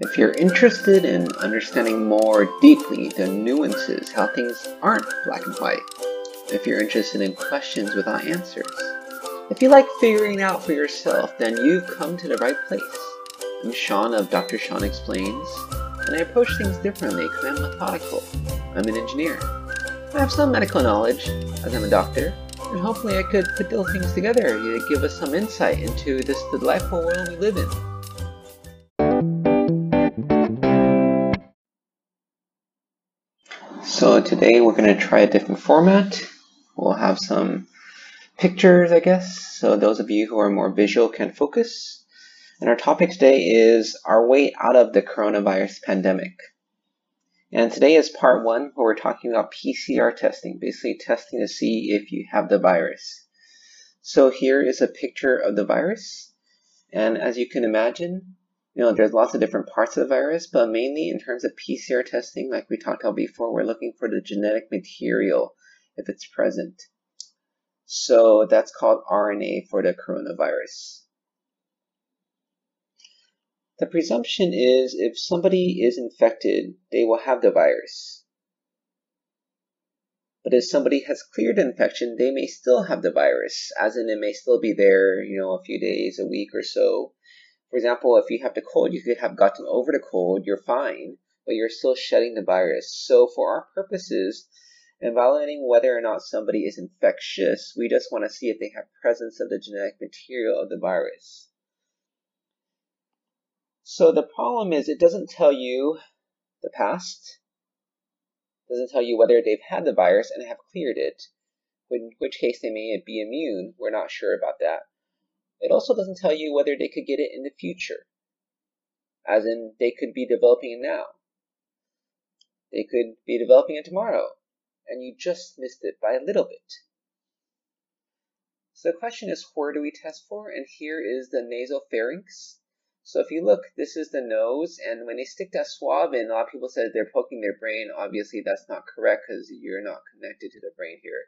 If you're interested in understanding more deeply the nuances, how things aren't black and white, if you're interested in questions without answers, if you like figuring out for yourself, then you've come to the right place. I'm Sean of Dr. Sean Explains, and I approach things differently because I'm methodical. I'm an engineer. I have some medical knowledge, as I'm a doctor, and hopefully I could put those things together to give us some insight into this delightful world we live in. So today we're going to try a different format. We'll have some pictures, I guess, so those of you who are more visual can focus. And our topic today is our way out of the coronavirus pandemic. And today is part one where we're talking about PCR testing, basically testing to see if you have the virus. So here is a picture of the virus. And as you can imagine, you know, there's lots of different parts of the virus, but mainly in terms of PCR testing, like we talked about before, we're looking for the genetic material if it's present. So that's called RNA for the coronavirus. The presumption is if somebody is infected, they will have the virus. But if somebody has cleared infection, they may still have the virus, as in it may still be there, you know, a few days, a week or so. For example, if you have the cold, you could have gotten over the cold, you're fine, but you're still shedding the virus. So for our purposes, Evaluating whether or not somebody is infectious, we just want to see if they have presence of the genetic material of the virus. So the problem is it doesn't tell you the past, doesn't tell you whether they've had the virus and have cleared it, in which case they may be immune. We're not sure about that. It also doesn't tell you whether they could get it in the future, as in they could be developing it now. They could be developing it tomorrow and you just missed it by a little bit. So the question is, where do we test for? And here is the nasopharynx. So if you look, this is the nose, and when they stick that swab in, a lot of people said they're poking their brain. Obviously, that's not correct because you're not connected to the brain here.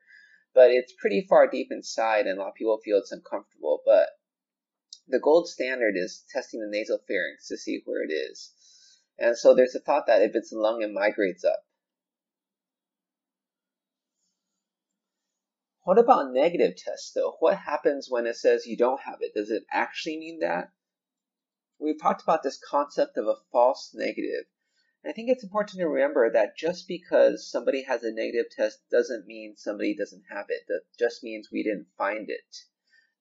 But it's pretty far deep inside, and a lot of people feel it's uncomfortable. But the gold standard is testing the nasal pharynx to see where it is. And so there's a thought that if it's the lung, it migrates up. What about negative tests though? What happens when it says you don't have it? Does it actually mean that? We've talked about this concept of a false negative. I think it's important to remember that just because somebody has a negative test doesn't mean somebody doesn't have it. That just means we didn't find it.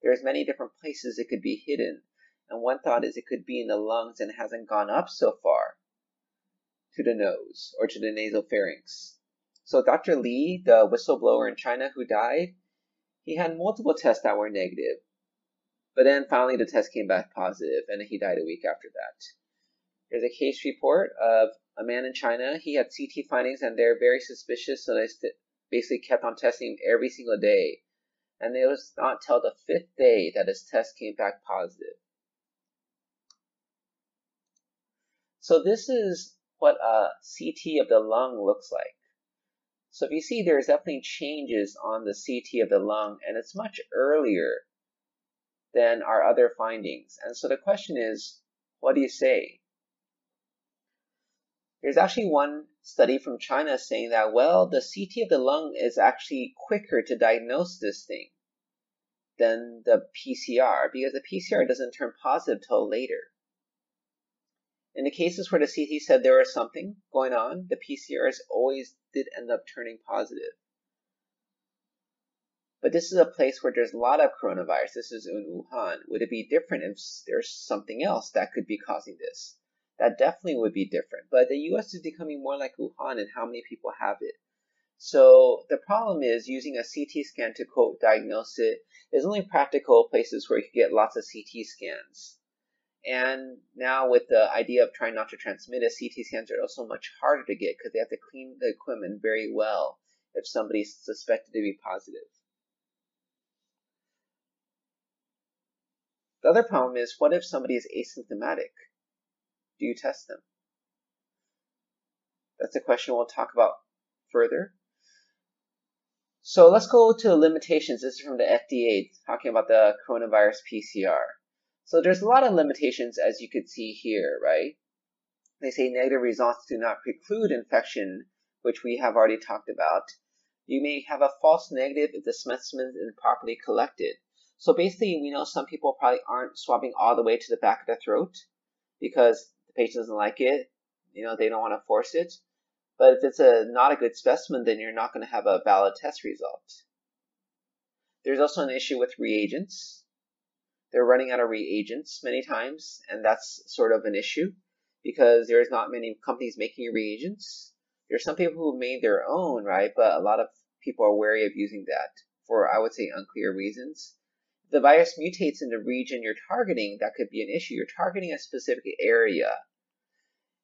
There's many different places it could be hidden. And one thought is it could be in the lungs and hasn't gone up so far to the nose or to the nasal pharynx. So Dr. Li, the whistleblower in China who died, he had multiple tests that were negative. But then finally the test came back positive and he died a week after that. There's a case report of a man in China. He had CT findings and they're very suspicious, so they basically kept on testing him every single day. And it was not till the fifth day that his test came back positive. So this is what a CT of the lung looks like. So if you see, there's definitely changes on the CT of the lung, and it's much earlier than our other findings. And so the question is, what do you say? There's actually one study from China saying that, well, the CT of the lung is actually quicker to diagnose this thing than the PCR because the PCR doesn't turn positive till later. In the cases where the CT said there was something going on, the PCRs always did end up turning positive. But this is a place where there's a lot of coronavirus. This is in Wuhan. Would it be different if there's something else that could be causing this? That definitely would be different. But the US is becoming more like Wuhan and how many people have it. So the problem is using a CT scan to quote diagnose it is only practical places where you can get lots of CT scans. And now with the idea of trying not to transmit it, CT scans are also much harder to get because they have to clean the equipment very well if somebody's suspected to be positive. The other problem is what if somebody is asymptomatic? Do you test them? That's a question we'll talk about further. So let's go to the limitations. This is from the FDA talking about the coronavirus PCR. So there's a lot of limitations as you could see here, right? They say negative results do not preclude infection, which we have already talked about. You may have a false negative if the specimen is improperly collected. So basically, we know some people probably aren't swabbing all the way to the back of the throat because the patient doesn't like it. You know, they don't want to force it. But if it's a not a good specimen, then you're not going to have a valid test result. There's also an issue with reagents. They're running out of reagents many times, and that's sort of an issue because there's not many companies making reagents. There's some people who made their own, right? But a lot of people are wary of using that for, I would say, unclear reasons. The virus mutates in the region you're targeting, that could be an issue. You're targeting a specific area.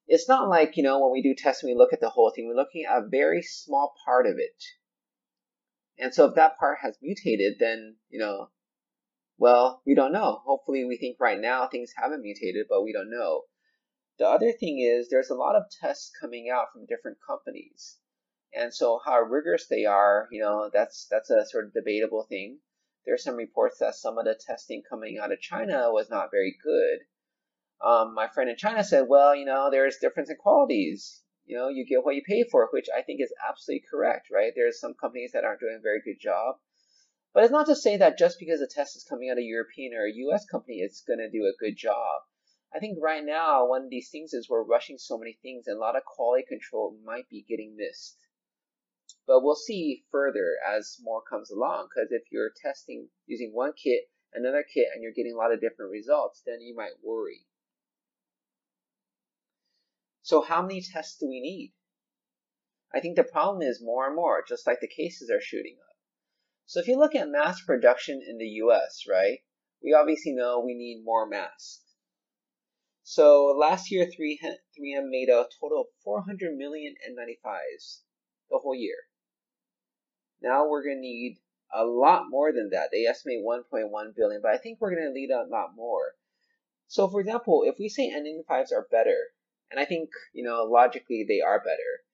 It's not like, you know, when we do testing, we look at the whole thing. We're looking at a very small part of it. And so if that part has mutated, then, you know, well, we don't know. Hopefully we think right now things haven't mutated, but we don't know. The other thing is there's a lot of tests coming out from different companies. And so how rigorous they are, you know, that's that's a sort of debatable thing. There's some reports that some of the testing coming out of China was not very good. Um, my friend in China said, well, you know, there's difference in qualities. You know, you get what you pay for, which I think is absolutely correct, right? There's some companies that aren't doing a very good job. But it's not to say that just because a test is coming out of a European or a US company, it's going to do a good job. I think right now, one of these things is we're rushing so many things and a lot of quality control might be getting missed. But we'll see further as more comes along, because if you're testing using one kit, another kit, and you're getting a lot of different results, then you might worry. So how many tests do we need? I think the problem is more and more, just like the cases are shooting up. So if you look at mass production in the US, right, we obviously know we need more masks. So last year, 3M made a total of 400 million N95s the whole year. Now we're going to need a lot more than that. They estimate 1.1 billion, but I think we're going to need a lot more. So, for example, if we say N95s are better, and I think, you know, logically they are better.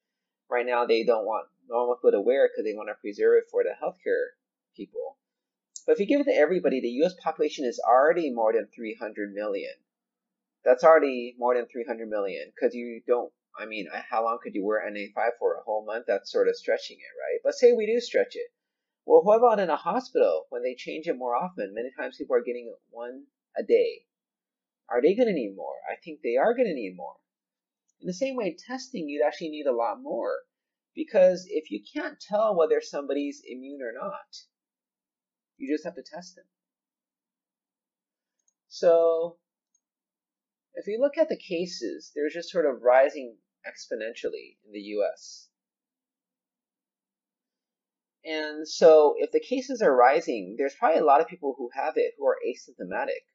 Right now, they don't want normal people to wear it because they want to preserve it for the healthcare people. But if you give it to everybody, the US population is already more than 300 million. That's already more than 300 million because you don't I mean, how long could you wear N95 for a whole month? That's sort of stretching it, right? But say we do stretch it. Well, what about in a hospital when they change it more often? Many times people are getting one a day. Are they going to need more? I think they are going to need more. In the same way, testing, you'd actually need a lot more. Because if you can't tell whether somebody's immune or not, you just have to test them. So if you look at the cases, they're just sort of rising exponentially in the US. And so if the cases are rising, there's probably a lot of people who have it who are asymptomatic,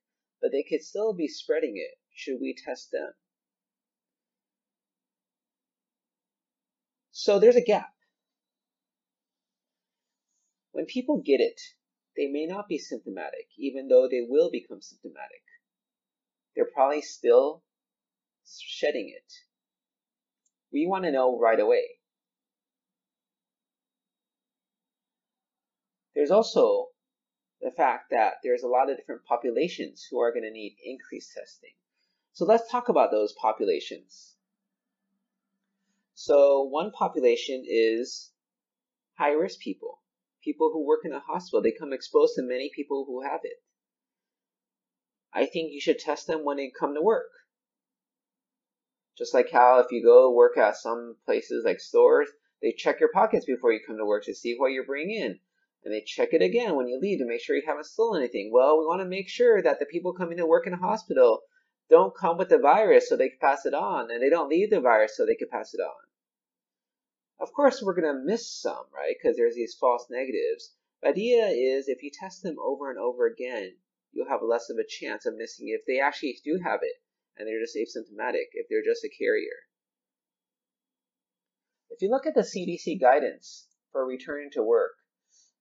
but they could still be spreading it. Should we test them? So there's a gap. When people get it, they may not be symptomatic, even though they will become symptomatic they're probably still shedding it. We want to know right away. There's also the fact that there's a lot of different populations who are going to need increased testing. So let's talk about those populations. So one population is high risk people, people who work in a hospital. They come exposed to many people who have it. I think you should test them when they come to work. Just like how if you go work at some places like stores, they check your pockets before you come to work to see what you're bringing in. And they check it again when you leave to make sure you haven't stolen anything. Well, we want to make sure that the people coming to work in a hospital don't come with the virus so they can pass it on, and they don't leave the virus so they can pass it on. Of course, we're going to miss some, right? Because there's these false negatives. The idea is if you test them over and over again, you'll have less of a chance of missing it if they actually do have it and they're just asymptomatic, if they're just a carrier. If you look at the CDC guidance for returning to work,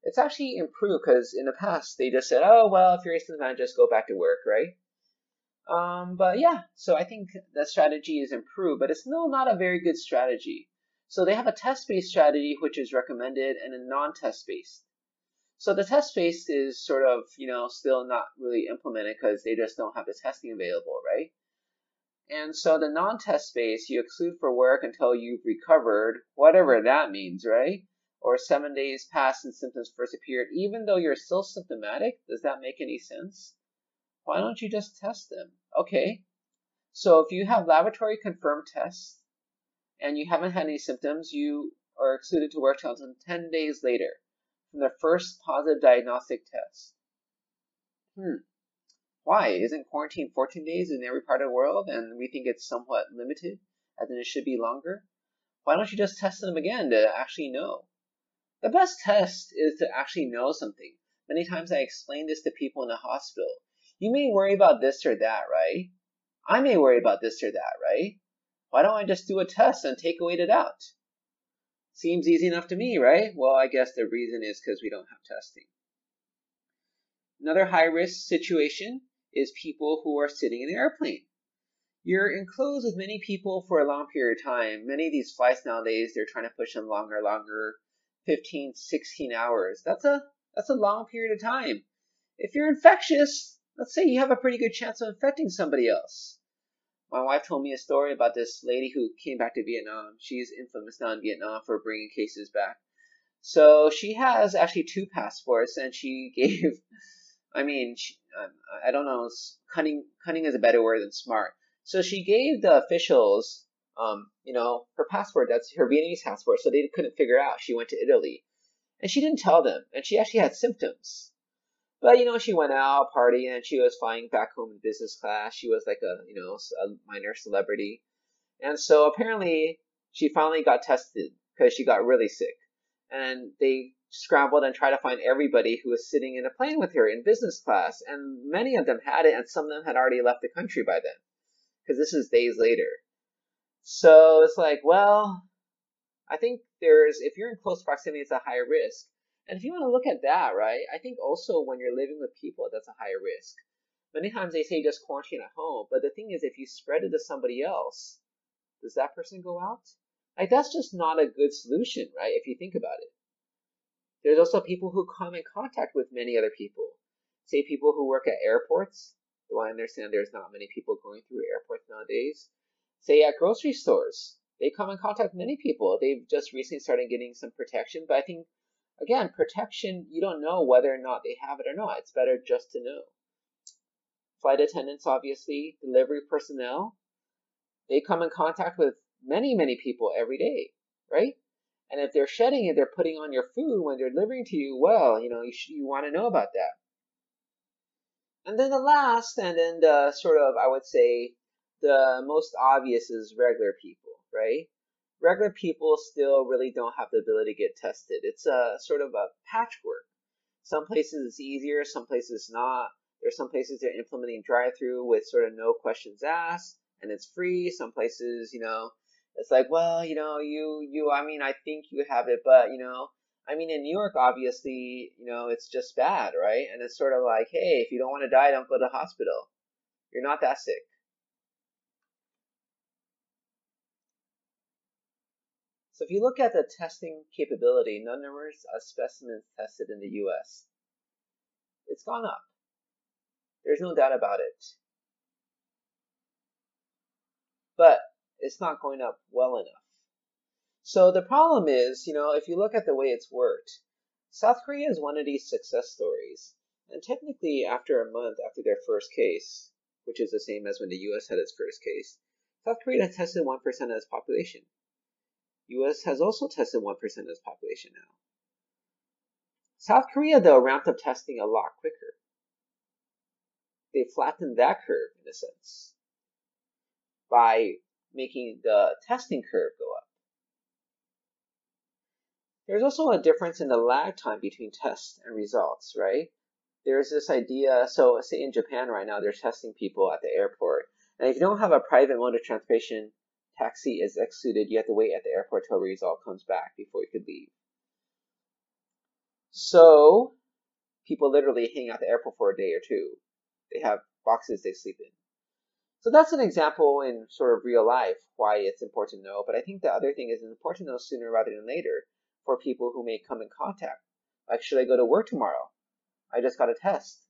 it's actually improved because in the past they just said, oh, well, if you're asymptomatic, just go back to work, right? Um, but yeah, so I think the strategy is improved, but it's still not a very good strategy. So they have a test based strategy, which is recommended, and a non test based. So the test phase is sort of, you know, still not really implemented because they just don't have the testing available? And so the non-test space you exclude for work until you've recovered, whatever that means, right? Or seven days past since symptoms first appeared, even though you're still symptomatic. Does that make any sense? Why don't you just test them? Okay. So if you have laboratory confirmed tests and you haven't had any symptoms, you are excluded to work until 10 days later from the first positive diagnostic test. Hmm. Why? Isn't quarantine 14 days in every part of the world and we think it's somewhat limited, as in it should be longer? Why don't you just test them again to actually know? The best test is to actually know something. Many times I explain this to people in the hospital. You may worry about this or that, right? I may worry about this or that, right? Why don't I just do a test and take away the doubt? Seems easy enough to me, right? Well, I guess the reason is because we don't have testing. Another high risk situation is people who are sitting in the airplane. You're enclosed with many people for a long period of time. Many of these flights nowadays, they're trying to push them longer, longer, 15, 16 hours. That's a that's a long period of time. If you're infectious, let's say you have a pretty good chance of infecting somebody else. My wife told me a story about this lady who came back to Vietnam. She's infamous now in Vietnam for bringing cases back. So she has actually two passports, and she gave I mean, she, um, I don't know, cunning, cunning is a better word than smart. So she gave the officials, um, you know, her passport, that's her Vietnamese passport, so they couldn't figure out she went to Italy. And she didn't tell them, and she actually had symptoms. But, you know, she went out partying and she was flying back home in business class. She was like a, you know, a minor celebrity. And so apparently she finally got tested because she got really sick. And they scrambled and tried to find everybody who was sitting in a plane with her in business class, and many of them had it, and some of them had already left the country by then, because this is days later. So it's like, well, I think there's, if you're in close proximity, it's a higher risk. And if you want to look at that, right, I think also when you're living with people, that's a higher risk. Many times they say just quarantine at home, but the thing is, if you spread it to somebody else, does that person go out? Like, that's just not a good solution, right, if you think about it. There's also people who come in contact with many other people. Say people who work at airports, though I understand there's not many people going through airports nowadays. Say at grocery stores, they come in contact with many people. They've just recently started getting some protection, but I think, again, protection, you don't know whether or not they have it or not. It's better just to know. Flight attendants, obviously, delivery personnel, they come in contact with many, many people every day, right? And if they're shedding it, they're putting on your food when they're delivering to you, well, you know, you, you want to know about that. And then the last, and then the sort of, I would say, the most obvious is regular people, right? Regular people still really don't have the ability to get tested. It's a sort of a patchwork. Some places it's easier, some places not. There's some places they're implementing drive-through with sort of no questions asked, and it's free. Some places, you know, it's like, well, you know, you, you, I mean, I think you have it, but, you know, I mean, in New York, obviously, you know, it's just bad, right? And it's sort of like, hey, if you don't want to die, don't go to the hospital. You're not that sick. So if you look at the testing capability, numbers of specimens tested in the U.S., it's gone up. There's no doubt about it. But it's not going up well enough. So the problem is, you know, if you look at the way it's worked, South Korea is one of these success stories. And technically, after a month after their first case, which is the same as when the US had its first case, South Korea tested 1% of its population. US has also tested 1% of its population now. South Korea, though, ramped up testing a lot quicker. They flattened that curve, in a sense, by making the testing curve go up. There's also a difference in the lag time between tests and results, right? There's this idea, so say in Japan right now, they're testing people at the airport. And if you don't have a private mode of transportation, taxi is excluded. You have to wait at the airport till the result comes back before you could leave. So people literally hang out the airport for a day or two. They have boxes they sleep in. So that's an example in sort of real life why it's important to know. But I think the other thing is it's important to know sooner rather than later for people who may come in contact. Like, should I go to work tomorrow? I just got a test.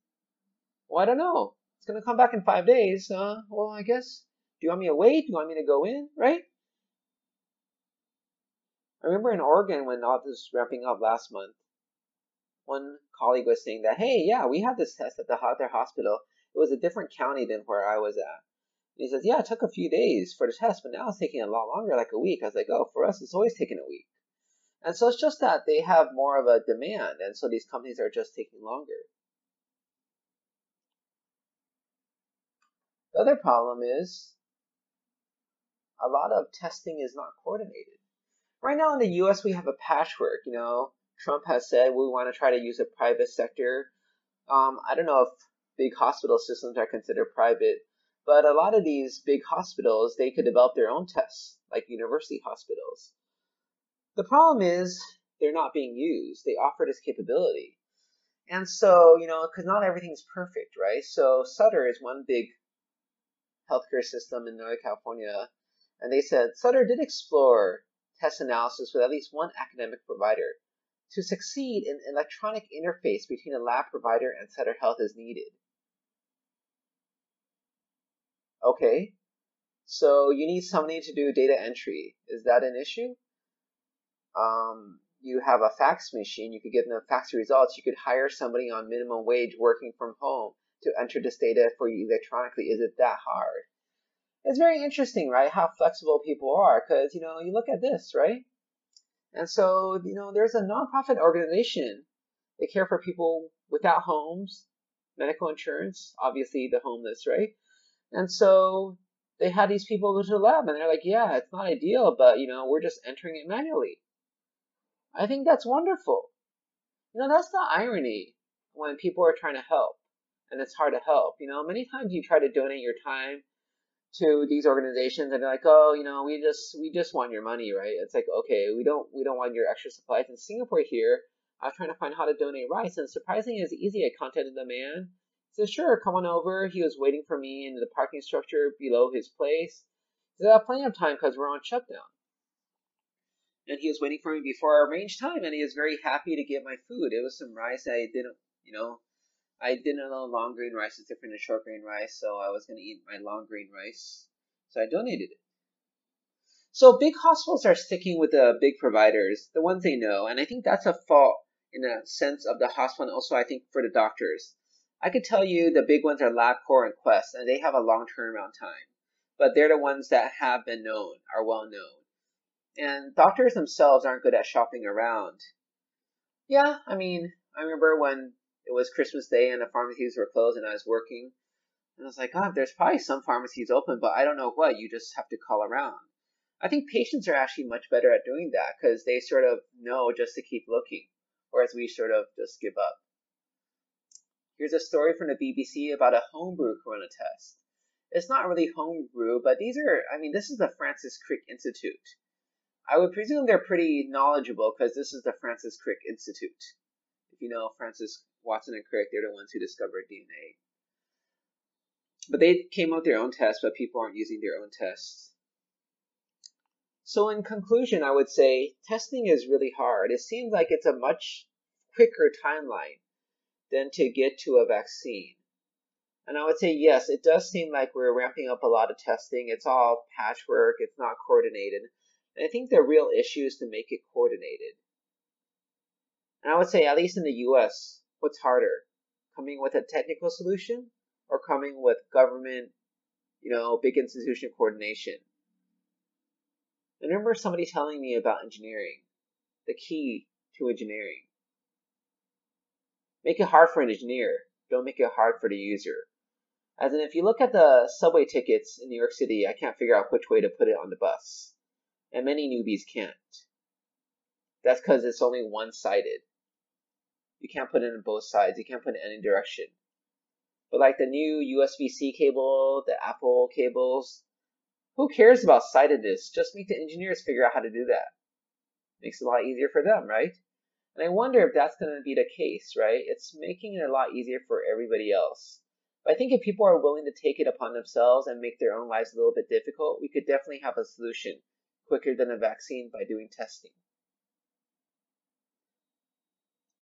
Well, I don't know. It's going to come back in five days. Uh, well, I guess Do you want me to wait? Do you want me to go in? Right? I remember in Oregon when all this was ramping up last month, one colleague was saying that, hey, yeah, we have this test at the their hospital. It was a different county than where I was at. And he says, yeah, it took a few days for the test, but now it's taking a lot longer, like a week. I was like, oh, for us, it's always taking a week. And so it's just that they have more of a demand, and so these companies are just taking longer. The other problem is a lot of testing is not coordinated. Right now in the US, we have a patchwork. You know, Trump has said we want to try to use a private sector. Um, I don't know if big hospital systems are considered private, but a lot of these big hospitals, they could develop their own tests, like university hospitals. The problem is they're not being used. They offer this capability. And so, you know, because not everything's perfect, right? So Sutter is one big healthcare system in Northern California, and they said Sutter did explore test analysis with at least one academic provider. To succeed, an electronic interface between a lab provider and Sutter Health is needed. Okay, so you need somebody to do data entry. Is that an issue? Um, you have a fax machine, you could get them fax results. You could hire somebody on minimum wage working from home to enter this data for you electronically. Is it that hard? It's very interesting, right? How flexible people are. Because, you know, you look at this, right? And so, you know, there's a nonprofit organization. They care for people without homes, medical insurance, obviously the homeless, right? And so they had these people go to the lab and they're like, yeah, it's not ideal, but, you know, we're just entering it manually. I think that's wonderful. You know, that's the irony when people are trying to help and it's hard to help. You know, many times you try to donate your time to these organizations and they're like, oh, you know, we just we just want your money, right? It's like, okay, we don't we don't want your extra supplies. In Singapore here, I was trying to find how to donate rice, and surprisingly, it's easy. I contacted the man. Said, sure, come on over. He was waiting for me in the parking structure below his place. He said, I have plenty of time because we're on shutdown. And he was waiting for me before our arranged time, and he was very happy to get my food. It was some rice I didn't, you know, I didn't know long grain rice is different than short grain rice, so I was going to eat my long grain rice. So I donated it. So big hospitals are sticking with the big providers, the ones they know, and I think that's a fault in a sense of the hospital and also I think for the doctors. I could tell you the big ones are LabCorp and Quest, and they have a long turnaround time. But they're the ones that have been known, are well known. And doctors themselves aren't good at shopping around. Yeah, I mean, I remember when it was Christmas Day and the pharmacies were closed and I was working. And I was like, God, there's probably some pharmacies open, but I don't know what. You just have to call around. I think patients are actually much better at doing that because they sort of know just to keep looking, whereas we sort of just give up. Here's a story from the BBC about a homebrew corona test. It's not really homebrew, but these are, I mean, this is the Francis Crick Institute. I would presume they're pretty knowledgeable because this is the Francis Crick Institute. If you know Francis Watson and Crick, they're the ones who discovered DNA. But they came up with their own tests, but people aren't using their own tests. So in conclusion, I would say testing is really hard. It seems like it's a much quicker timeline than to get to a vaccine. And I would say, yes, it does seem like we're ramping up a lot of testing. It's all patchwork, it's not coordinated. And I think the real issue is to make it coordinated. And I would say, at least in the US, what's harder? Coming with a technical solution or coming with government, you know, big institution coordination? I remember somebody telling me about engineering, the key to engineering. Make it hard for an engineer, don't make it hard for the user. As in, if you look at the subway tickets in New York City, I can't figure out which way to put it on the bus. And many newbies can't. That's because it's only one sided. You can't put it in both sides. You can't put it in any direction. But like the new USB-C cable, the Apple cables, who cares about sidedness? Just make the engineers figure out how to do that. Makes it a lot easier for them, right? And I wonder if that's going to be the case, right? It's making it a lot easier for everybody else. But I think if people are willing to take it upon themselves and make their own lives a little bit difficult, we could definitely have a solution quicker than a vaccine by doing testing.